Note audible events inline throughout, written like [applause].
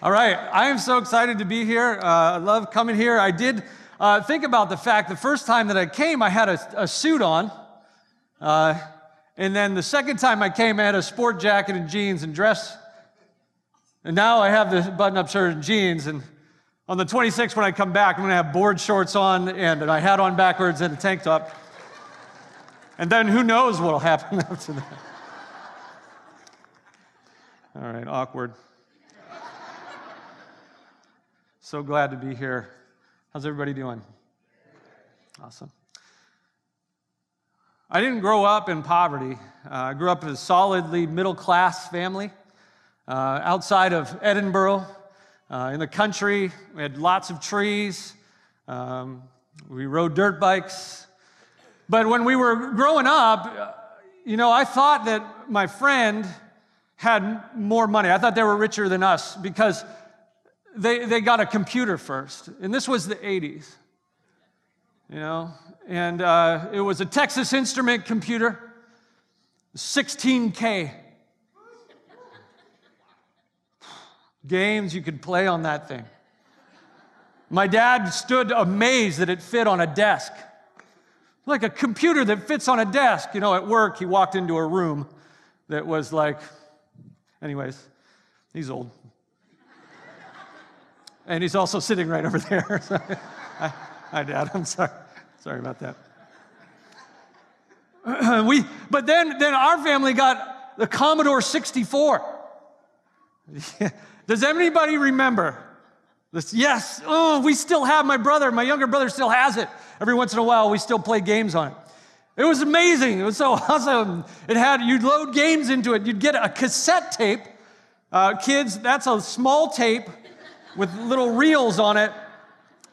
All right, I am so excited to be here. Uh, I love coming here. I did uh, think about the fact the first time that I came, I had a, a suit on. Uh, and then the second time I came, I had a sport jacket and jeans and dress. And now I have the button up shirt and jeans. And on the 26th, when I come back, I'm going to have board shorts on and a hat on backwards and a tank top. And then who knows what will happen [laughs] after that. All right, awkward. So glad to be here. How's everybody doing? Awesome. I didn't grow up in poverty. Uh, I grew up in a solidly middle class family uh, outside of Edinboro Uh, in the country, we had lots of trees. Um, we rode dirt bikes. But when we were growing up, you know, I thought that my friend had more money. I thought they were richer than us because they, they got a computer first. And this was the 80s, you know, and uh, it was a Texas Instrument computer, 16K. Games you could play on that thing. My dad stood amazed that it fit on a desk. Like a computer that fits on a desk. You know, at work, he walked into a room that was like, anyways, he's old. And he's also sitting right over there. [laughs] hi, Dad. I'm sorry. Sorry about that. [clears throat] we, but then, then our family got the Commodore 64. [laughs] Does anybody remember? This? Yes. Oh, we still have my brother. My younger brother still has it. Every once in a while, we still play games on it. It was amazing. It was so [laughs] awesome. It had you'd load games into it. You'd get a cassette tape. Uh, kids, that's a small tape with little reels on it.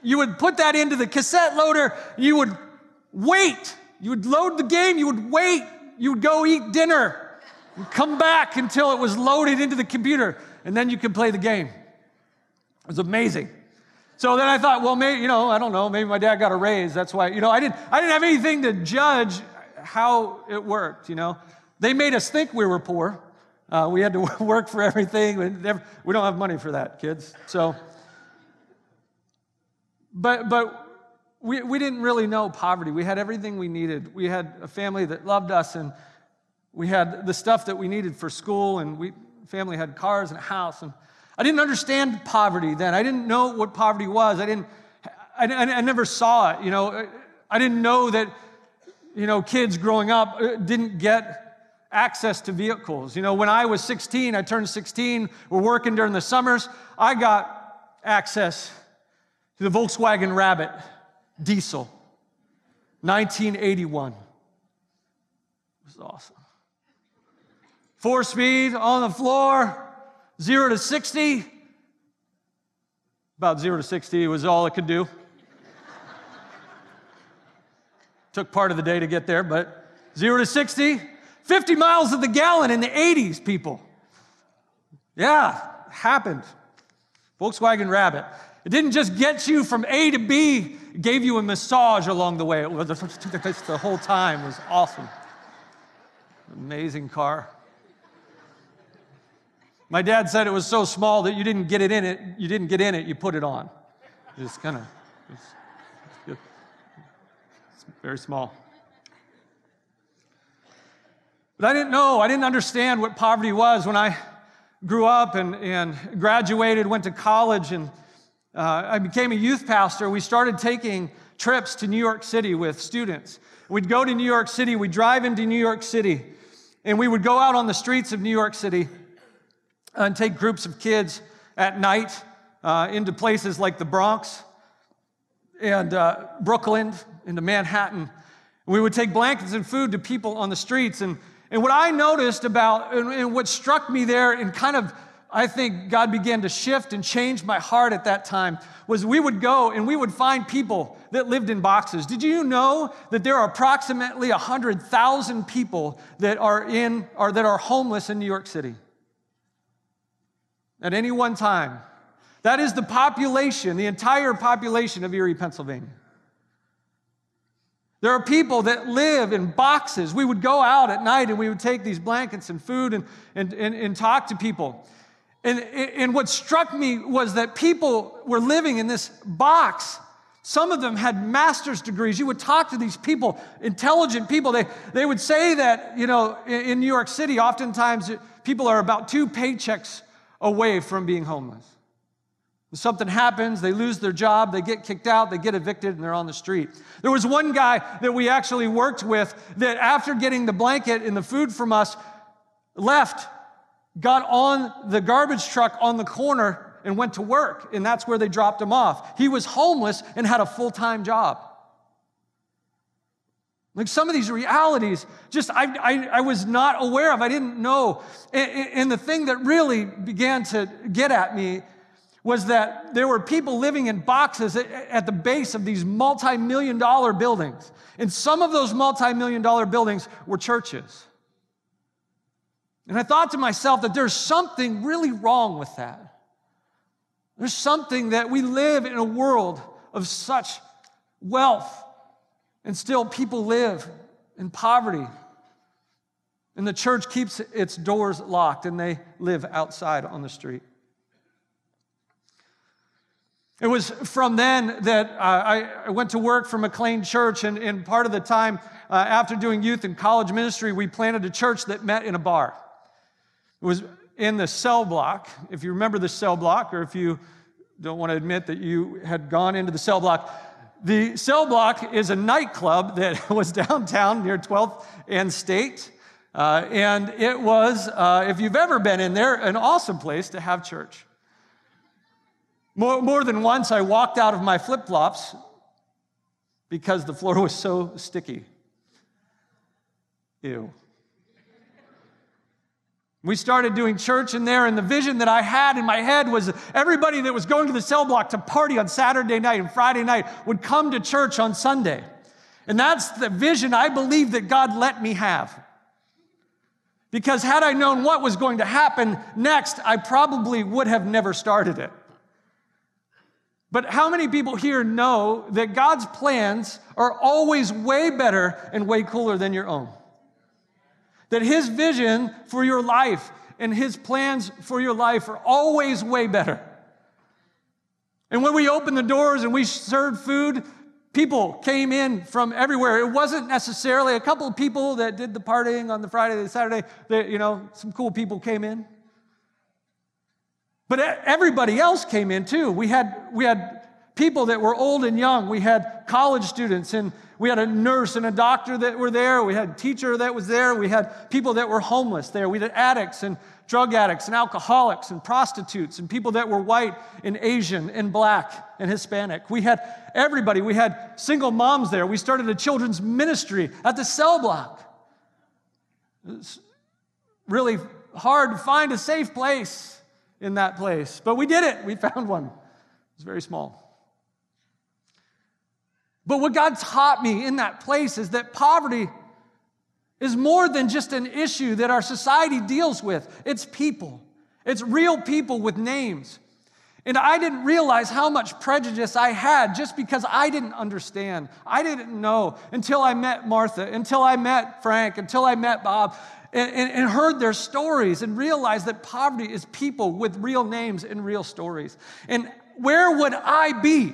You would put that into the cassette loader. You would wait. You would load the game. You would wait. You would go eat dinner. come back until it was loaded into the computer, and then you could play the game. It was amazing. So then I thought, well, maybe, you know, I don't know, maybe my dad got a raise. That's why, you know, I didn't, I didn't have anything to judge how it worked, you know. They made us think we were poor. Uh, we had to [laughs] work for everything. We don't have money for that, kids. So, but, but we, we didn't really know poverty. We had everything we needed. We had a family that loved us, and we had the stuff that we needed for school, and we family had cars and a house. And I didn't understand poverty then. I didn't know what poverty was. I didn't. I, I, I never saw it. You know, I didn't know that. You know, kids growing up uh, didn't get access to vehicles. You know, when I was 16, I turned 16, we're working during the summers, I got access to the Volkswagen Rabbit diesel, 1981. It was awesome. Four speed on the floor, zero to 60. About zero to 60 was all it could do. Took part of the day to get there, but zero to 60, 50 miles of the gallon in the 80s, people. Yeah, happened. Volkswagen Rabbit. It didn't just get you from A to B, it gave you a massage along the way. It was [laughs] the whole time was awesome. Amazing car. My dad said it was so small that you didn't get it in it, you didn't get in it, you put it on. Just kind of, it's, very small. But I didn't know, I didn't understand what poverty was when I grew up and, and graduated, went to college, and uh, I became a youth pastor. We started taking trips to New York City with students. We'd go to New York City, we'd drive into New York City, and we would go out on the streets of New York City and take groups of kids at night uh, into places like the Bronx and uh, Brooklyn, into Manhattan. We would take blankets and food to people on the streets, and and what I noticed about, and, what struck me there, and kind of, I think God began to shift and change my heart at that time, was we would go and we would find people that lived in boxes. Did you know that there are approximately 100,000 people that are in, or that are homeless in New York City? At any one time. That is the population, the entire population of Erie, Pennsylvania. There are people that live in boxes. We would go out at night and we would take these blankets and food and, and, and, and talk to people. And, and what struck me was that people were living in this box. Some of them had master's degrees. You would talk to these people, intelligent people. They, they would say that, you know, in, in New York City, oftentimes people are about two paychecks away from being homeless. Something happens, they lose their job, they get kicked out, they get evicted, and they're on the street. There was one guy that we actually worked with that, after getting the blanket and the food from us, left, got on the garbage truck on the corner, and went to work, and that's where they dropped him off. He was homeless and had a full time job. Like some of these realities, just I, I, I, was not aware of, I didn't know. And, and the thing that really began to get at me was that there were people living in boxes at the base of these multi million dollar buildings. And some of those multi million dollar buildings were churches. And I thought to myself that there's something really wrong with that. There's something that we live in a world of such wealth, and still people live in poverty. And the church keeps its doors locked, and they live outside on the street. It was from then that uh, I went to work for McLane Church, and, and part of the time uh, after doing youth and college ministry, we planted a church that met in a bar. It was in the cell block. If you remember the cell block, or if you don't want to admit that you had gone into the cell block, the cell block is a nightclub that [laughs] was downtown near 12th and State. Uh, and it was, uh, if you've ever been in there, an awesome place to have church. More, more than once, I walked out of my flip flops because the floor was so sticky. Ew. We started doing church in there, and the vision that I had in my head was everybody that was going to the cell block to party on Saturday night and Friday night would come to church on Sunday. And that's the vision I believe that God let me have. Because had I known what was going to happen next, I probably would have never started it. But how many people here know that God's plans are always way better and way cooler than your own? That His vision for your life and His plans for your life are always way better. And when we opened the doors and we served food, people came in from everywhere. It wasn't necessarily a couple of people that did the partying on the Friday, the Saturday, that, you know, some cool people came in. But everybody else came in too. We had, we had people that were old and young. We had college students, and we had a nurse and a doctor that were there. We had a teacher that was there. We had people that were homeless there. We had addicts and drug addicts and alcoholics and prostitutes and people that were white and Asian and black and Hispanic. We had everybody. We had single moms there. We started a children's ministry at the cell block. It's really hard to find a safe place in that place. But we did it. We found one. It was very small. But what God taught me in that place is that poverty is more than just an issue that our society deals with. It's people, it's real people with names. And I didn't realize how much prejudice I had just because I didn't understand. I didn't know until I met Martha, until I met Frank, until I met Bob and, and, heard their stories and realized that poverty is people with real names and real stories. And where would I be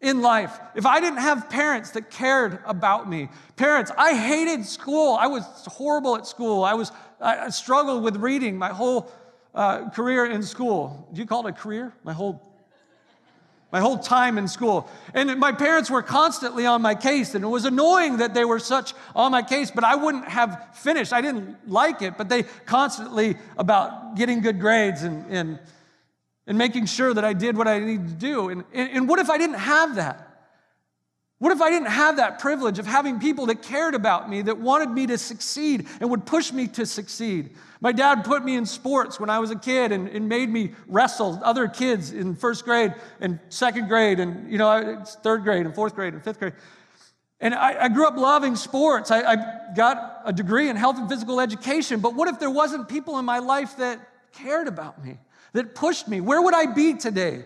in life if I didn't have parents that cared about me? Parents, I hated school. I was horrible at school. I was I struggled with reading my whole uh, career in school. Do you call it a career? My whole my whole time in school. And my parents were constantly on my case, and it was annoying that they were such on my case, but I wouldn't have finished. I didn't like it, but they constantly about getting good grades and, and, and making sure that I did what I needed to do. And, and, and what if I didn't have that? What if I didn't have that privilege of having people that cared about me, that wanted me to succeed and would push me to succeed? My dad put me in sports when I was a kid and, and made me wrestle other kids in first grade and second grade and, you know, third grade and fourth grade and fifth grade. And I, I grew up loving sports. I, I got a degree in health and physical education. But what if there wasn't people in my life that cared about me, that pushed me? Where would I be today?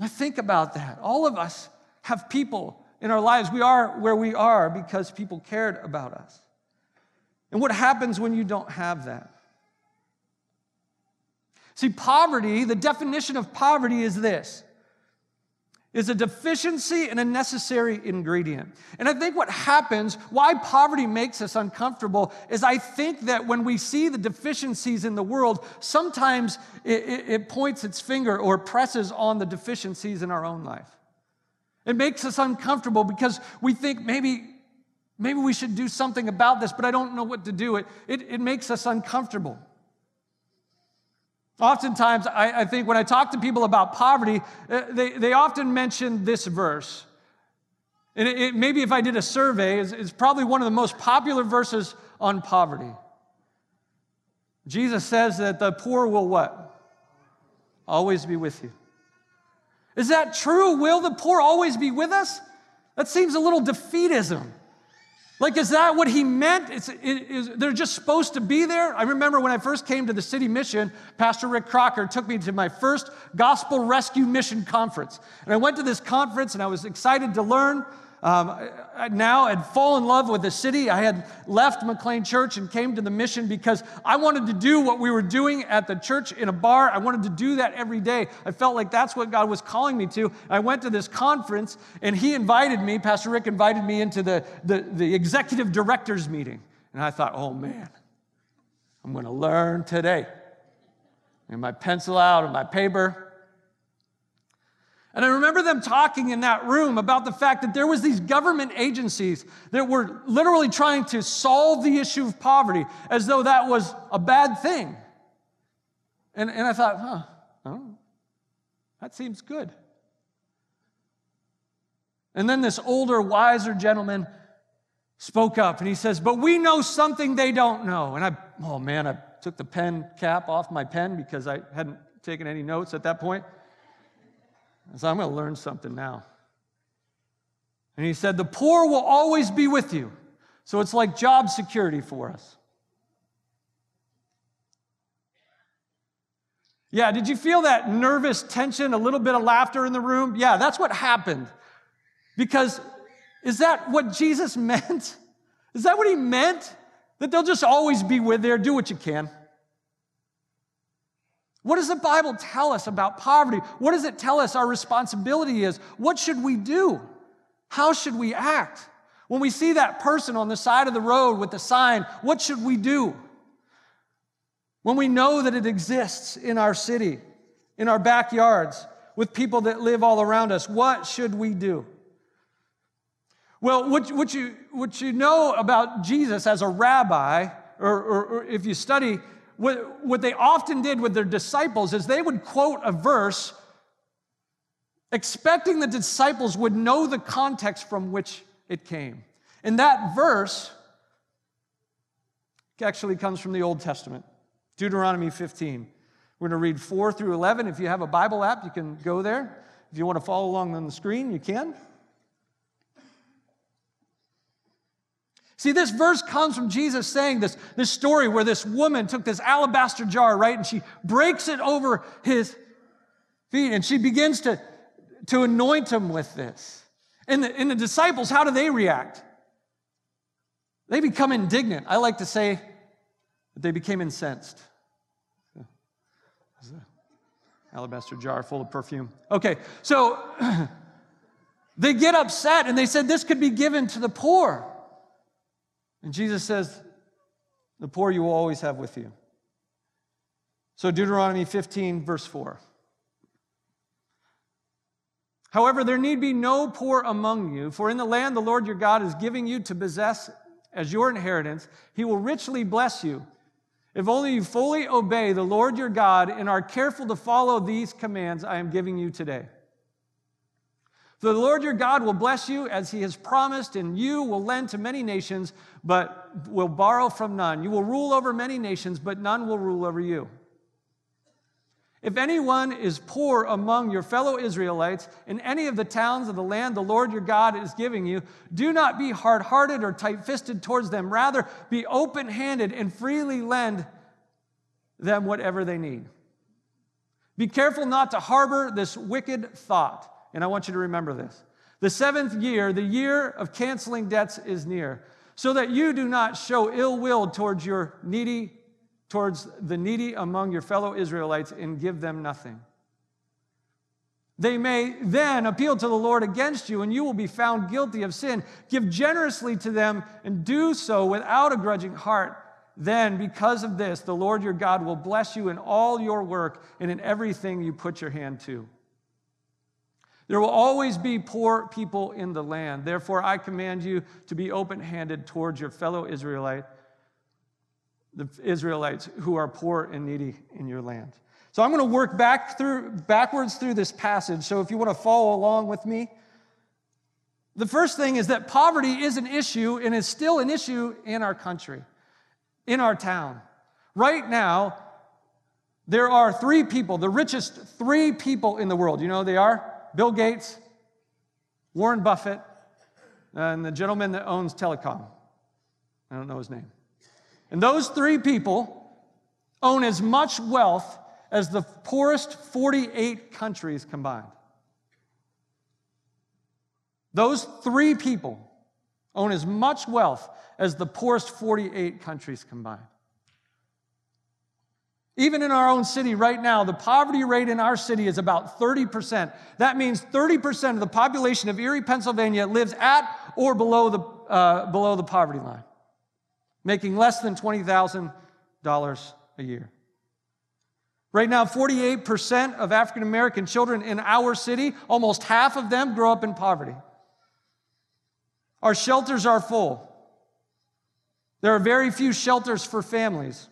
I think about that. All of us have people in our lives. We are where we are because people cared about us. And what happens when you don't have that? See, poverty, the definition of poverty is this is a deficiency and a necessary ingredient. And I think what happens, why poverty makes us uncomfortable, is I think that when we see the deficiencies in the world, sometimes it, it, it points its finger or presses on the deficiencies in our own life. It makes us uncomfortable because we think maybe, maybe we should do something about this, but I don't know what to do. It, it, it makes us uncomfortable. Oftentimes, I, I, think when I talk to people about poverty, uh, they, they often mention this verse. And it, it, maybe if I did a survey, it's, it's probably one of the most popular verses on poverty. Jesus says that the poor will what? Always be with you. Is that true? Will the poor always be with us? That seems a little defeatism. Like, is that what he meant? It's, it, is, they're just supposed to be there? I remember when I first came to the city mission, Pastor Rick Crocker took me to my first gospel rescue mission conference. And I went to this conference and I was excited to learn um, now I'd fallen in love with the city. I had left McLane Church and came to the mission because I wanted to do what we were doing at the church in a bar. I wanted to do that every day. I felt like that's what God was calling me to. I went to this conference and he invited me, Pastor Rick invited me into the, the, the executive director's meeting. And I thought, oh man, I'm going to learn today. And my pencil out and my paper. And I remember them talking in that room about the fact that there was these government agencies that were literally trying to solve the issue of poverty as though that was a bad thing. And, and I thought, huh, that seems good. And then this older, wiser gentleman spoke up and he says, But we know something they don't know. And I, oh man, I took the pen cap off my pen because I hadn't taken any notes at that point. So I'm going to learn something now. And he said, The poor will always be with you. So it's like job security for us. Yeah, did you feel that nervous tension, a little bit of laughter in the room? Yeah, that's what happened. Because is that what Jesus [laughs] meant? Is that what he meant? That they'll just always be with there, do what you can. What does the Bible tell us about poverty? What does it tell us our responsibility is? What should we do? How should we act? When we see that person on the side of the road with the sign, what should we do? When we know that it exists in our city, in our backyards, with people that live all around us, what should we do? Well, what, what, you, what you know about Jesus as a rabbi, or, or, or if you study what, what they often did with their disciples is they would quote a verse expecting the disciples would know the context from which it came. And that verse actually comes from the Old Testament, Deuteronomy 15. We're going to read 4 through 11. If you have a Bible app, you can go there. If you want to follow along on the screen, you can. See, this verse comes from Jesus saying this, this story where this woman took this alabaster jar, right, and she breaks it over his feet and she begins to, to anoint him with this. And the, and the disciples, how do they react? They become indignant. I like to say that they became incensed. Alabaster jar full of perfume. Okay, so [clears throat] they get upset and they said this could be given to the poor. And Jesus says, The poor you will always have with you. So, Deuteronomy 15, verse 4. However, there need be no poor among you, for in the land the Lord your God is giving you to possess as your inheritance, he will richly bless you. If only you fully obey the Lord your God and are careful to follow these commands I am giving you today. The Lord your God will bless you as he has promised, and you will lend to many nations, but will borrow from none. You will rule over many nations, but none will rule over you. If anyone is poor among your fellow Israelites in any of the towns of the land the Lord your God is giving you, do not be hard hearted or tight fisted towards them. Rather, be open handed and freely lend them whatever they need. Be careful not to harbor this wicked thought and I want you to remember this. The seventh year, the year of canceling debts, is near, so that you do not show ill will towards your needy towards the needy among your fellow Israelites and give them nothing. They may then appeal to the Lord against you, and you will be found guilty of sin. Give generously to them and do so without a grudging heart. Then, because of this, the Lord your God will bless you in all your work and in everything you put your hand to. There will always be poor people in the land. Therefore, I command you to be open handed towards your fellow Israelite, the Israelites who are poor and needy in your land. So I'm going to work back through, backwards through this passage. So if you want to follow along with me, the first thing is that poverty is an issue and is still an issue in our country, in our town. Right now, there are three people, the richest three people in the world. You know who they are? Bill Gates, Warren Buffett, and the gentleman that owns Telecom. I don't know his name. And those three people own as much wealth as the poorest 48 countries combined. Those three people own as much wealth as the poorest 48 countries combined. Even in our own city right now, the poverty rate in our city is about 30%. That means 30% of the population of Erie, Pennsylvania lives at or below the, uh, below the poverty line, making less than $20,000 a year. Right now, 48% of African American children in our city, almost half of them grow up in poverty. Our shelters are full. There are very few shelters for families.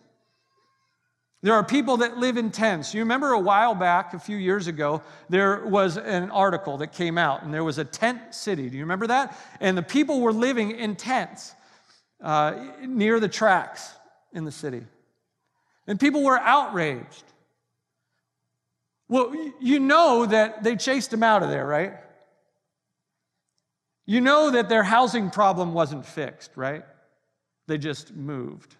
There are people that live in tents. You remember a while back, a few years ago, there was an article that came out, and there was a tent city. Do you remember that? And the people were living in tents uh, near the tracks in the city. And people were outraged. Well, you know that they chased them out of there, right? You know that their housing problem wasn't fixed, right? They just moved.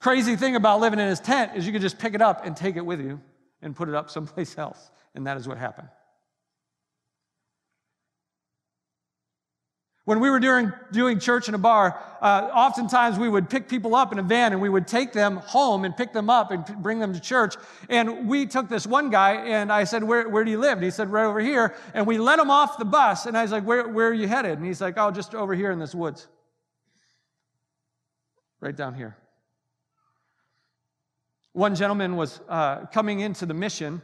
Crazy thing about living in his tent is you could just pick it up and take it with you and put it up someplace [laughs] else. And that is what happened. When we were doing, doing church in a bar, uh, oftentimes we would pick people up in a van and we would take them home and pick them up and p- bring them to church. And we took this one guy and I said, where, where do you live? And he said, right over here. And we let him off the bus. And I was like, where, where are you headed? And he's like, oh, just over here in this woods. Right down here. One gentleman was uh, coming into the mission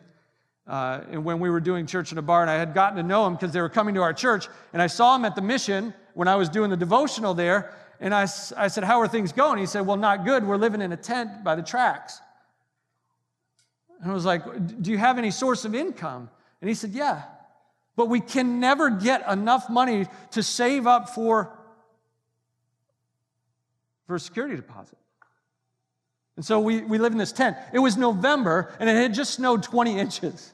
uh, and when we were doing church in a bar, and I had gotten to know him because they were coming to our church, and I saw him at the mission when I was doing the devotional there, and I, I said, How are things going? He said, Well, not good. We're living in a tent by the tracks. And I was like, Do you have any source of income? And he said, Yeah. But we can never get enough money to save up for, for a security deposit. And so we, we live in this tent. It was November and it had just snowed 20 inches.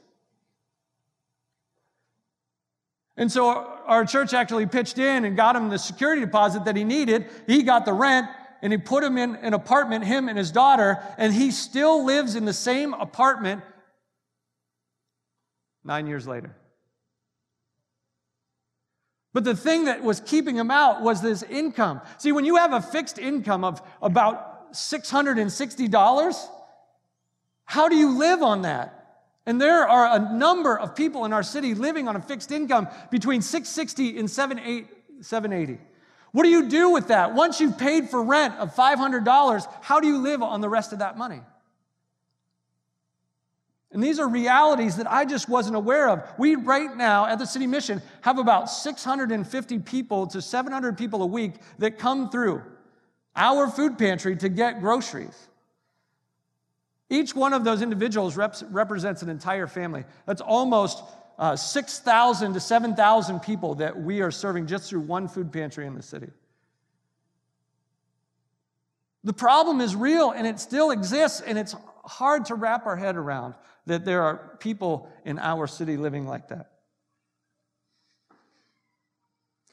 And so our church actually pitched in and got him the security deposit that he needed. He got the rent and he put him in an apartment, him and his daughter, and he still lives in the same apartment nine years later. But the thing that was keeping him out was this income. See, when you have a fixed income of about $660? How do you live on that? And there are a number of people in our city living on a fixed income between 660 and 780. What do you do with that? Once you've paid for rent of $500, how do you live on the rest of that money? And these are realities that I just wasn't aware of. We, right now, at the City Mission, have about 650 people to 700 people a week that come through our food pantry to get groceries. Each one of those individuals represents an entire family. That's almost uh, 6,000 to 7,000 people that we are serving just through one food pantry in the city. The problem is real and it still exists, and it's hard to wrap our head around that there are people in our city living like that.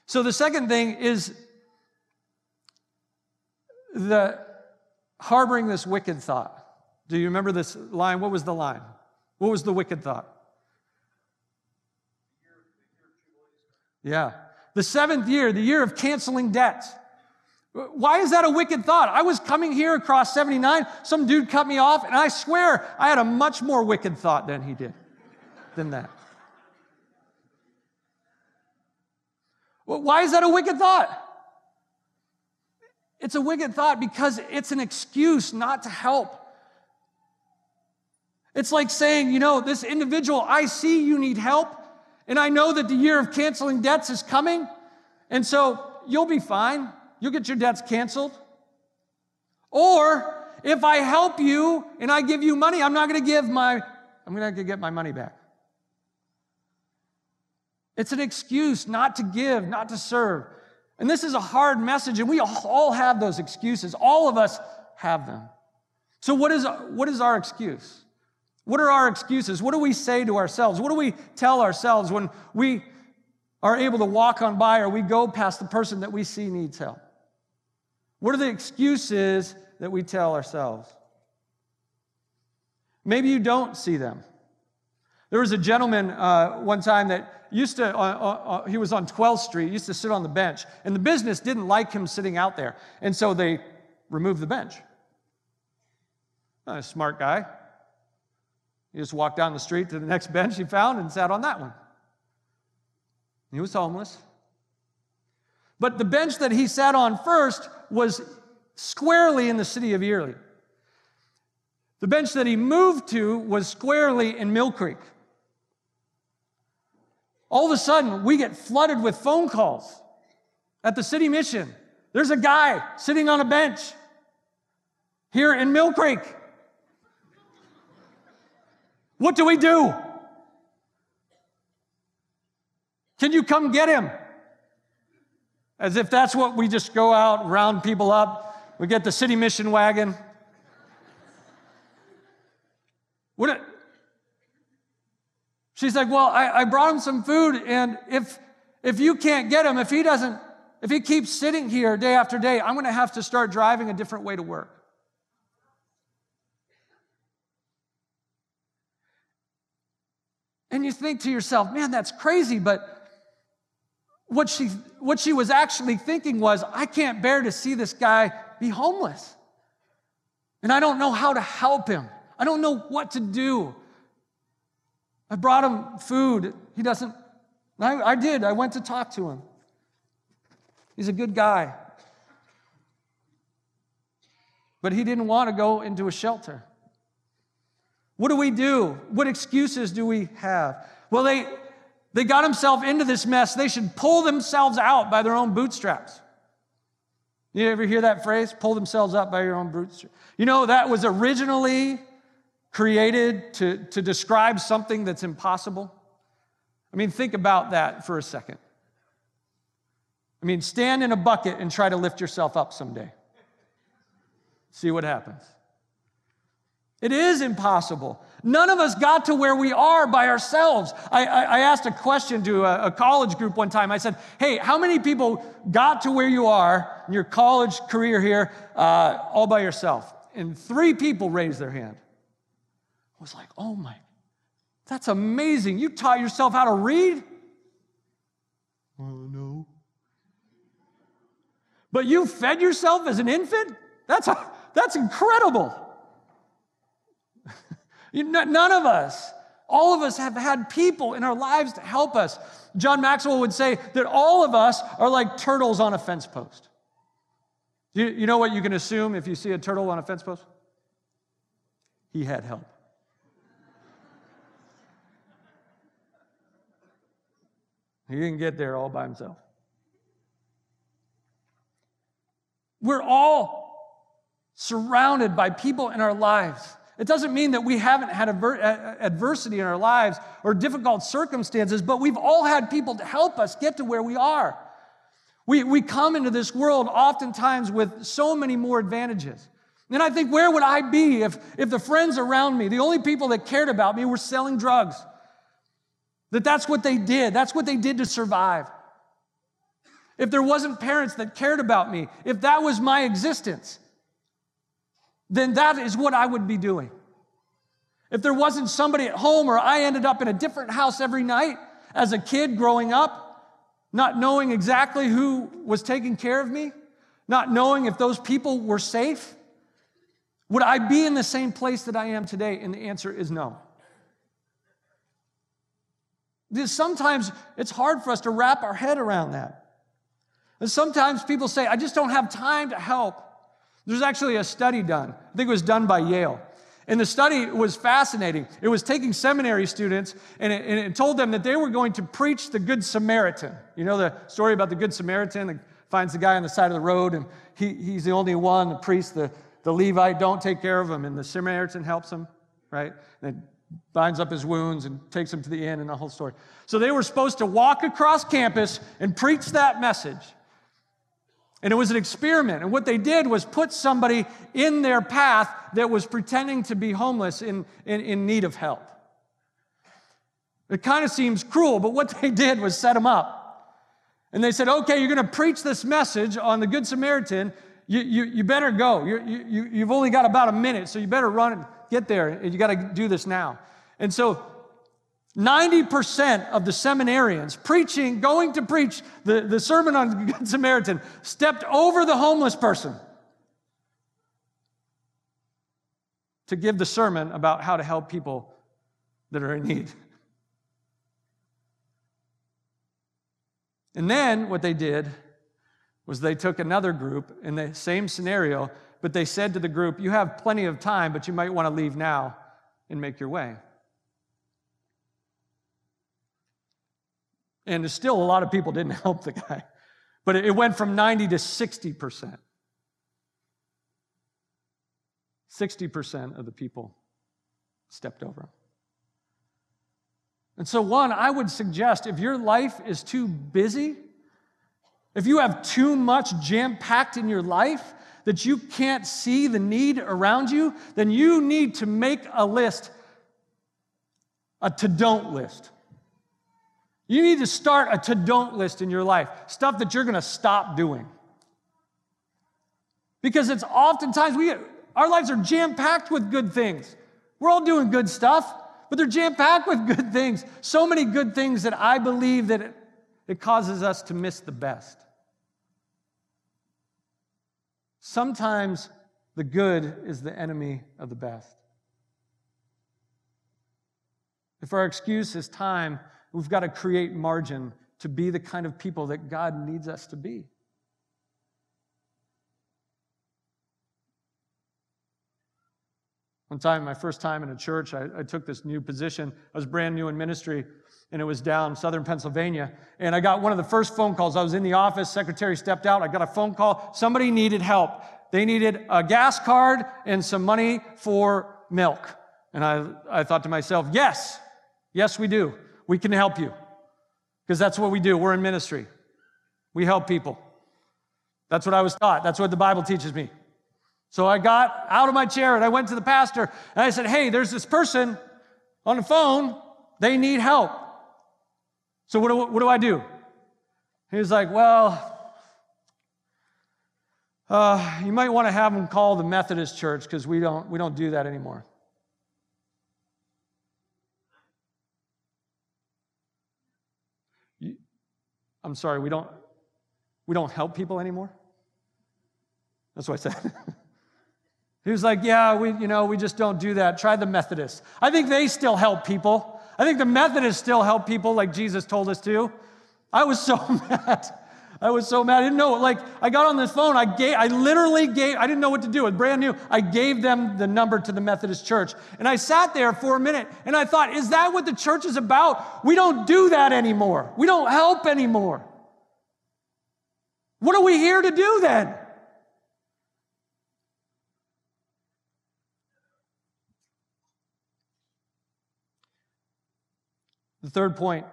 So, the second thing is the harboring this wicked thought. Do you remember this line? What was the line? What was the wicked thought? Yeah. The seventh year, the year of canceling debts. Why is that a wicked thought? I was coming here across 79, some dude cut me off, and I swear I had a much more wicked thought than he did, than that. Why is that a wicked thought? It's a wicked thought because it's an excuse not to help. It's like saying, you know, this individual, I see you need help, and I know that the year of canceling debts is coming, and so you'll be fine. You'll get your debts canceled. Or if I help you and I give you money, I'm not going to give my, I'm going to get my money back. It's an excuse not to give, not to serve. And this is a hard message, and we all have those excuses. All of us have them. So, what is, what is our excuse? What are our excuses? What do we say to ourselves? What do we tell ourselves when we are able to walk on by or we go past the person that we see needs help? What are the excuses that we tell ourselves? Maybe you don't see them. There was a gentleman uh, one time that used to, uh, uh, uh he was on 12th Street, used to sit on the bench, and the business didn't like him sitting out there. And so they removed the bench. A smart guy. He just walked down the street to the next bench he found and sat on that one. He was homeless. But the bench that he sat on first was squarely in the city of Erie. The bench that he moved to was squarely in Mill Creek. All of a sudden, we get flooded with phone calls at the city mission. There's a guy sitting on a bench here in Mill Creek. What do we do? Can you come get him? As if that's what we just go out, round people up. We get the city mission wagon. What it, she's like, Well, I, I brought him some food, and if if you can't get him, if he doesn't, if he keeps sitting here day after day, I'm gonna have to start driving a different way to work. And you think to yourself, man, that's crazy, but what she, what she was actually thinking was, I can't bear to see this guy be homeless. And I don't know how to help him. I don't know what to do. I brought him food. He doesn't, I, I did. I went to talk to him. He's a good guy. But he didn't want to go into a shelter. What do we do? What excuses do we have? Well, they, they got themselves into this mess. They should pull themselves out by their own bootstraps. You ever hear that phrase? Pull themselves up by your own bootstraps. You know, that was originally created to, to describe something that's impossible. I mean, think about that for a second. I mean, stand in a bucket and try to lift yourself up someday. See what happens. It is impossible. None of us got to where we are by ourselves. I, I, I asked a question to a, a, college group one time. I said, Hey, how many people got to where you are in your college career here uh, all by yourself? And three people raised their hand. I was like, Oh my, that's amazing. You taught yourself how to read? Oh, no. But you fed yourself as an infant? That's, that's incredible. [laughs] None of us, all of us have had people in our lives to help us. John Maxwell would say that all of us are like turtles on a fence post. You, you know what you can assume if you see a turtle on a fence post? He had help. He didn't get there all by himself. We're all surrounded by people in our lives it doesn't mean that we haven't had adversity in our lives or difficult circumstances, but we've all had people to help us get to where we are. We, we come into this world oftentimes with so many more advantages. And I think, where would I be if, if the friends around me, the only people that cared about me, were selling drugs? That that's what they did, that's what they did to survive. If there wasn't parents that cared about me, if that was my existence, then that is what I would be doing. If there wasn't somebody at home or I ended up in a different house every night as a kid growing up, not knowing exactly who was taking care of me, not knowing if those people were safe? Would I be in the same place that I am today? And the answer is no. Sometimes it's hard for us to wrap our head around that. And sometimes people say, I just don't have time to help. There's actually a study done. I think it was done by Yale. And the study was fascinating. It was taking seminary students and it, and it, told them that they were going to preach the Good Samaritan. You know the story about the Good Samaritan that finds the guy on the side of the road and he, he's the only one, the priest, the, the Levite don't take care of him, and the Samaritan helps him, right? And binds up his wounds and takes him to the inn and the whole story. So they were supposed to walk across campus and preach that message. And it was an experiment. And what they did was put somebody in their path that was pretending to be homeless in, in, in need of help. It kind of seems cruel, but what [laughs] they did was set them up. And they said, okay, you're going to preach this message on the Good Samaritan. You, you, you better go. you you, you've only got about a minute, so you better run get there. You got to do this now. And so 90% of the seminarians preaching, going to preach the, the sermon on Good Samaritan, stepped over the homeless person to give the sermon about how to help people that are in need. And then what they did was they took another group in the same scenario, but they said to the group, You have plenty of time, but you might want to leave now and make your way. And still a lot of people didn't [laughs] help the guy. But it went from 90 to 60%. 60% of the people stepped over. And so, one, I would suggest if your life is too busy, if you have too much jam packed in your life that you can't see the need around you, then you need to make a list, a to don't list. You need to start a to don't list in your life, stuff that you're going to stop doing. Because it's oftentimes we our lives are jam packed with good things. We're all doing good stuff, but they're jam packed with good things. So many good things that I believe that it, it causes us to miss the best. Sometimes the good is the enemy of the best. If our excuse is time, We've got to create margin to be the kind of people that God needs us to be. One time, my first time in a church, I, I, took this new position. I was brand new in ministry, and it was down southern Pennsylvania. And I got one of the first phone calls. I was in the office, secretary stepped out. I got a phone call. Somebody needed help. They needed a gas card and some money for milk. And I, I thought to myself, yes, yes, we do we can help you. Because that's what we do. We're in ministry, we help people. That's what I was taught. That's what the Bible teaches me. So I got out of my chair and I went to the pastor and I said, Hey, there's this person on the phone. They need help. So what do, what do I do? He was like, Well, uh, you might want to have them call the Methodist church because we don't, we don't do that anymore. I'm sorry, we don't, we don't help people anymore? That's what I said. [laughs] he was like, Yeah, we, you know, we just don't do that. Try the Methodists. I think they still help people. I think the Methodists still help people like Jesus told us to. I was so [laughs] mad. I was so mad. I didn't know. Like, I got on this phone. I gave, I literally gave, I didn't know what to do. It was brand new. I gave them the number to the Methodist church. And I sat there for a minute and I thought, is that what the church is about? We don't do that anymore. We don't help anymore. What are we here to do then? The third point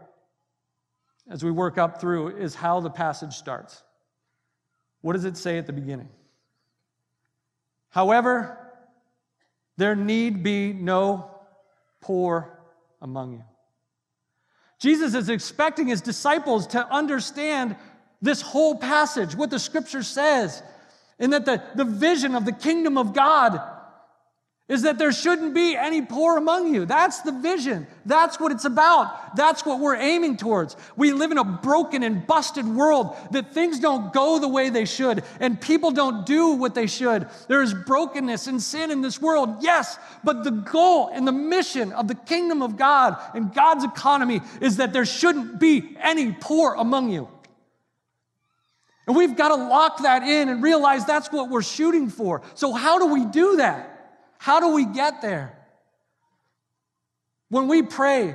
as we work up through is how the passage starts. What does it say at the beginning? However, there need be no poor among you. Jesus is expecting his disciples to understand this whole passage, what the scripture says, and that the, the vision of the kingdom of God is that there shouldn't be any poor among you. That's the vision. That's what it's about. That's what we're aiming towards. We live in a broken and busted world that things don't go the way they should and people don't do what they should. There is brokenness and sin in this world, yes, but the goal and the mission of the kingdom of God and God's economy is that there shouldn't be any poor among you. And we've got to lock that in and realize that's what we're shooting for. So, how do we do that? How do we get there? When we pray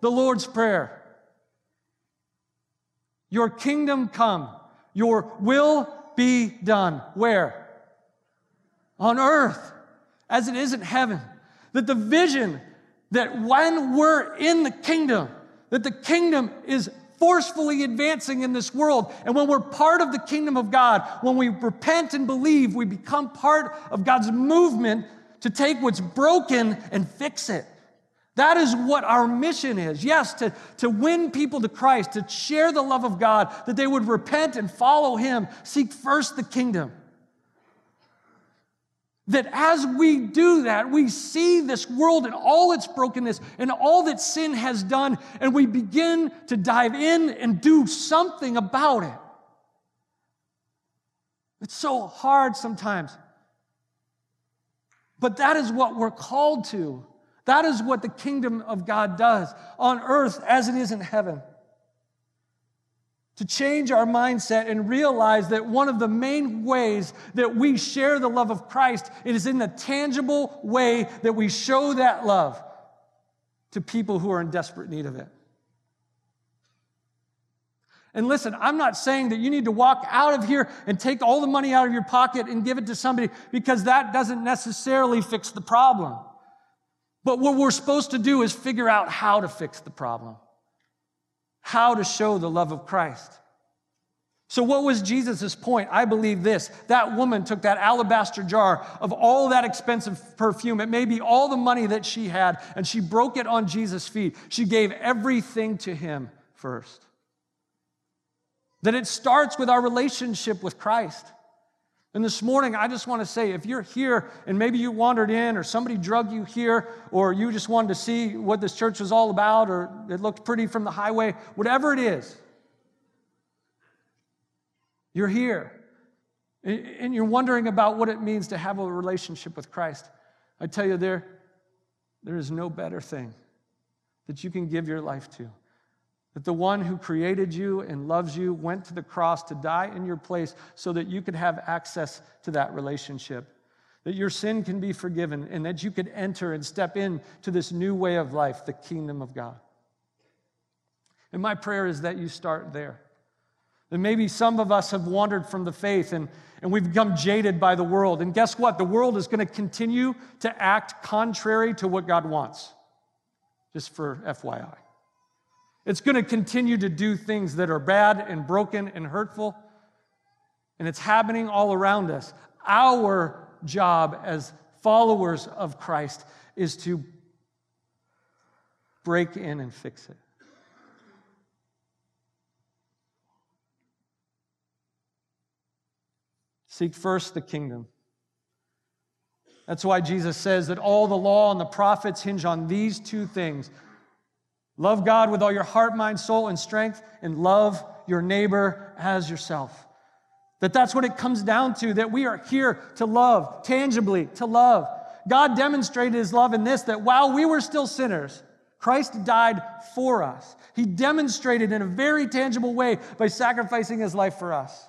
the Lord's Prayer, Your kingdom come, Your will be done. Where? On earth, as it is in heaven. That the vision that when we're in the kingdom, that the kingdom is forcefully advancing in this world. And when we're part of the kingdom of God, when we repent and believe, we become part of God's movement to take what's broken and fix it. That is what our mission is. Yes, to, to win people to Christ, to share the love of God, that they would repent and follow Him, seek first the kingdom. That as we do that, we see this world and all its brokenness and all that sin has done, and we begin to dive in and do something about it. It's so hard sometimes. But that is what we're called to. That is what the kingdom of God does on earth as it is in heaven. To change our mindset and realize that one of the main ways that we share the love of Christ it is in the tangible way that we show that love to people who are in desperate need of it. And listen, I'm not saying that you need to walk out of here and take all the money out of your pocket and give it to somebody because that doesn't necessarily fix the problem. But what we're supposed to do is figure out how to fix the problem, how to show the love of Christ. So, what was Jesus' point? I believe this. That woman took that alabaster jar of all that expensive perfume. It may be all the money that she had, and she broke it on Jesus' feet. She gave everything to him first. That it starts with our relationship with Christ. And this morning, I just want to say if you're here and maybe you wandered in or somebody drug you here or you just wanted to see what this church was all about or it looked pretty from the highway, whatever it is, you're here and you're wondering about what it means to have a relationship with Christ. I tell you, there, there is no better thing that you can give your life to that the one who created you and loves you went to the cross to die in your place so that you could have access to that relationship, that your sin can be forgiven, and that you could enter and step in to this new way of life, the kingdom of God. And my prayer is that you start there. That maybe some of us have wandered from the faith and, and we've become jaded by the world. And guess what? The world is going to continue to act contrary to what God wants. Just for FYI. It's going to continue to do things that are bad and broken and hurtful. And it's happening all around us. Our job as followers of Christ is to break in and fix it. Seek first the kingdom. That's why Jesus says that all the law and the prophets hinge on these two things Love God with all your heart, mind, soul, and strength, and love your neighbor as yourself. That that's what it comes down to, that we are here to love, tangibly to love. God demonstrated his love in this that while we were still sinners, Christ died for us. He demonstrated in a very tangible way by sacrificing his life for us.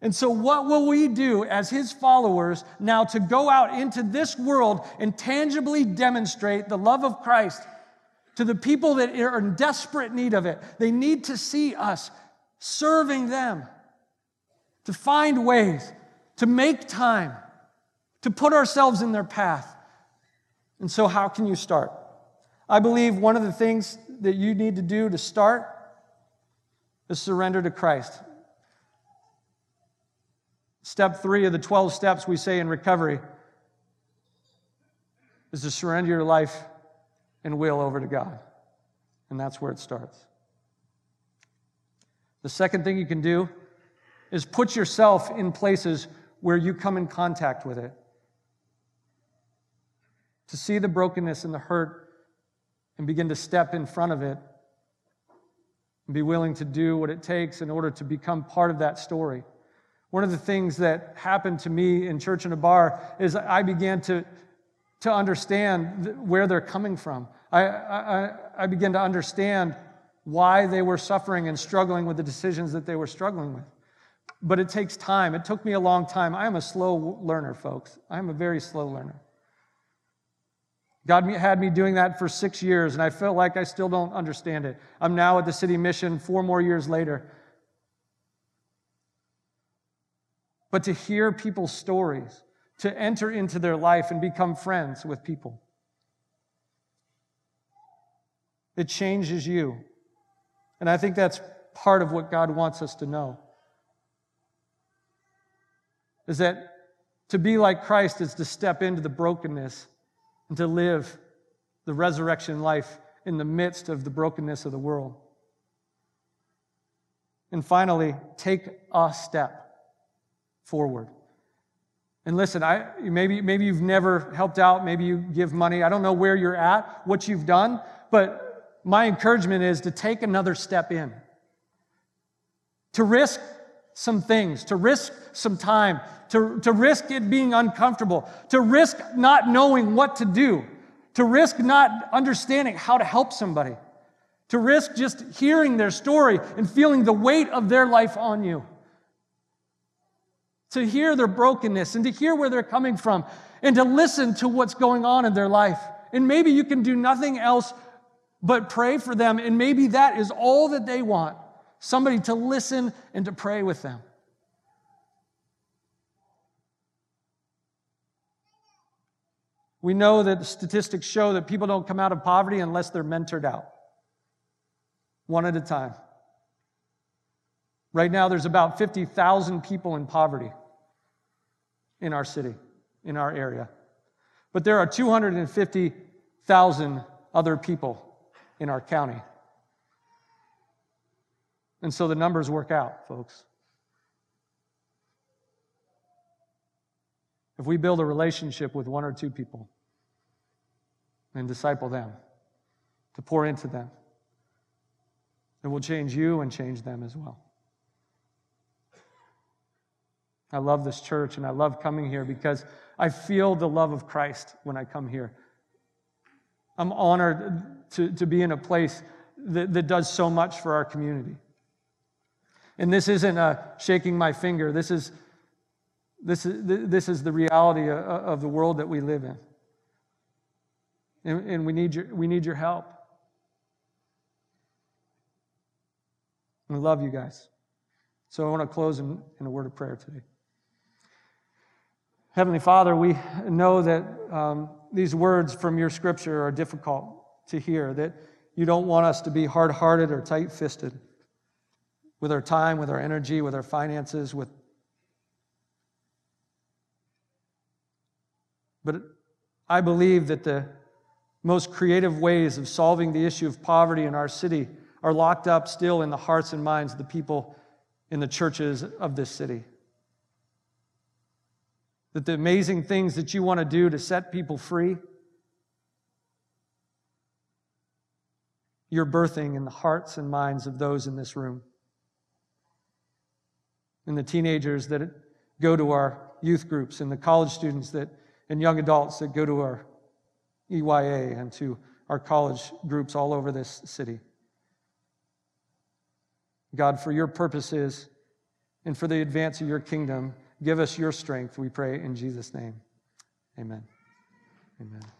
And so, what will we do as his followers now to go out into this world and tangibly demonstrate the love of Christ to the people that are in desperate need of it. They need to see us serving them, to find ways, to make time, to put ourselves in their path. And so, how can you start? I believe one of the things that you need to do to start is surrender to Christ. Step three of the 12 steps we say in recovery is to surrender your life and will over to God. And that's where it starts. The second thing you can do is put yourself in places where you come in contact with it. to see the brokenness and the hurt and begin to step in front of it and be willing to do what it takes in order to become part of that story. One of the things that happened to me in Church in a Bar is I began to, to understand where they're coming from. I, I, I began to understand why they were suffering and struggling with the decisions that they were struggling with. But it takes time. It took me a long time. I am a slow learner, folks. I am a very slow learner. God had me doing that for six years, and I felt like I still don't understand it. I'm now at the city mission four more years later. But to hear people's stories, to enter into their life and become friends with people, it changes you. And I think that's part of what God wants us to know. Is that to be like Christ is to step into the brokenness and to live the resurrection life in the midst of the brokenness of the world. And finally, take a step forward. And listen, I, maybe, maybe you've never helped out, maybe you give money. I don't know where you're at, what you've done, but my encouragement is to take another step in. To risk some things, to risk some time, to, to risk it being uncomfortable, to risk not knowing what to do, to risk not understanding how to help somebody, to risk just hearing their story and feeling the weight of their life on you, to hear their brokenness and to hear where they're coming from and to listen to what's going on in their life. And maybe you can do nothing else but pray for them, and maybe that is all that they want somebody to listen and to pray with them. We know that statistics show that people don't come out of poverty unless they're mentored out, one at a time. Right now, there's about 50,000 people in poverty in our city, in our area. But there are 250,000 other people in our county. And so the numbers work out, folks. If we build a relationship with one or two people and disciple them, to pour into them, it will change you and change them as well. I love this church and I love coming here because I feel the love of Christ when I come here. I'm honored to, to be in a place that, that does so much for our community. And this isn't a shaking my finger. This is, this is, this is the reality uh, uh, of the world that we live in. And, and we, need your, we need your help. We love you guys. So I want to close in, in a word of prayer today. Heavenly Father, we know that um, these words from your scripture are difficult to hear, that you don't want us to be hard hearted or tight fisted with our time, with our energy, with our finances, with But I believe that the most creative ways of solving the issue of poverty in our city are locked up still in the hearts and minds of the people in the churches of this city. That the amazing things that you want to do to set people free, you're birthing in the hearts and minds of those in this room and the teenagers that go to our youth groups, and the college students that, and young adults that go to our EYA and to our college groups all over this city. God, for your purposes and for the advance of your kingdom, give us your strength, we pray in Jesus' name. Amen. Amen.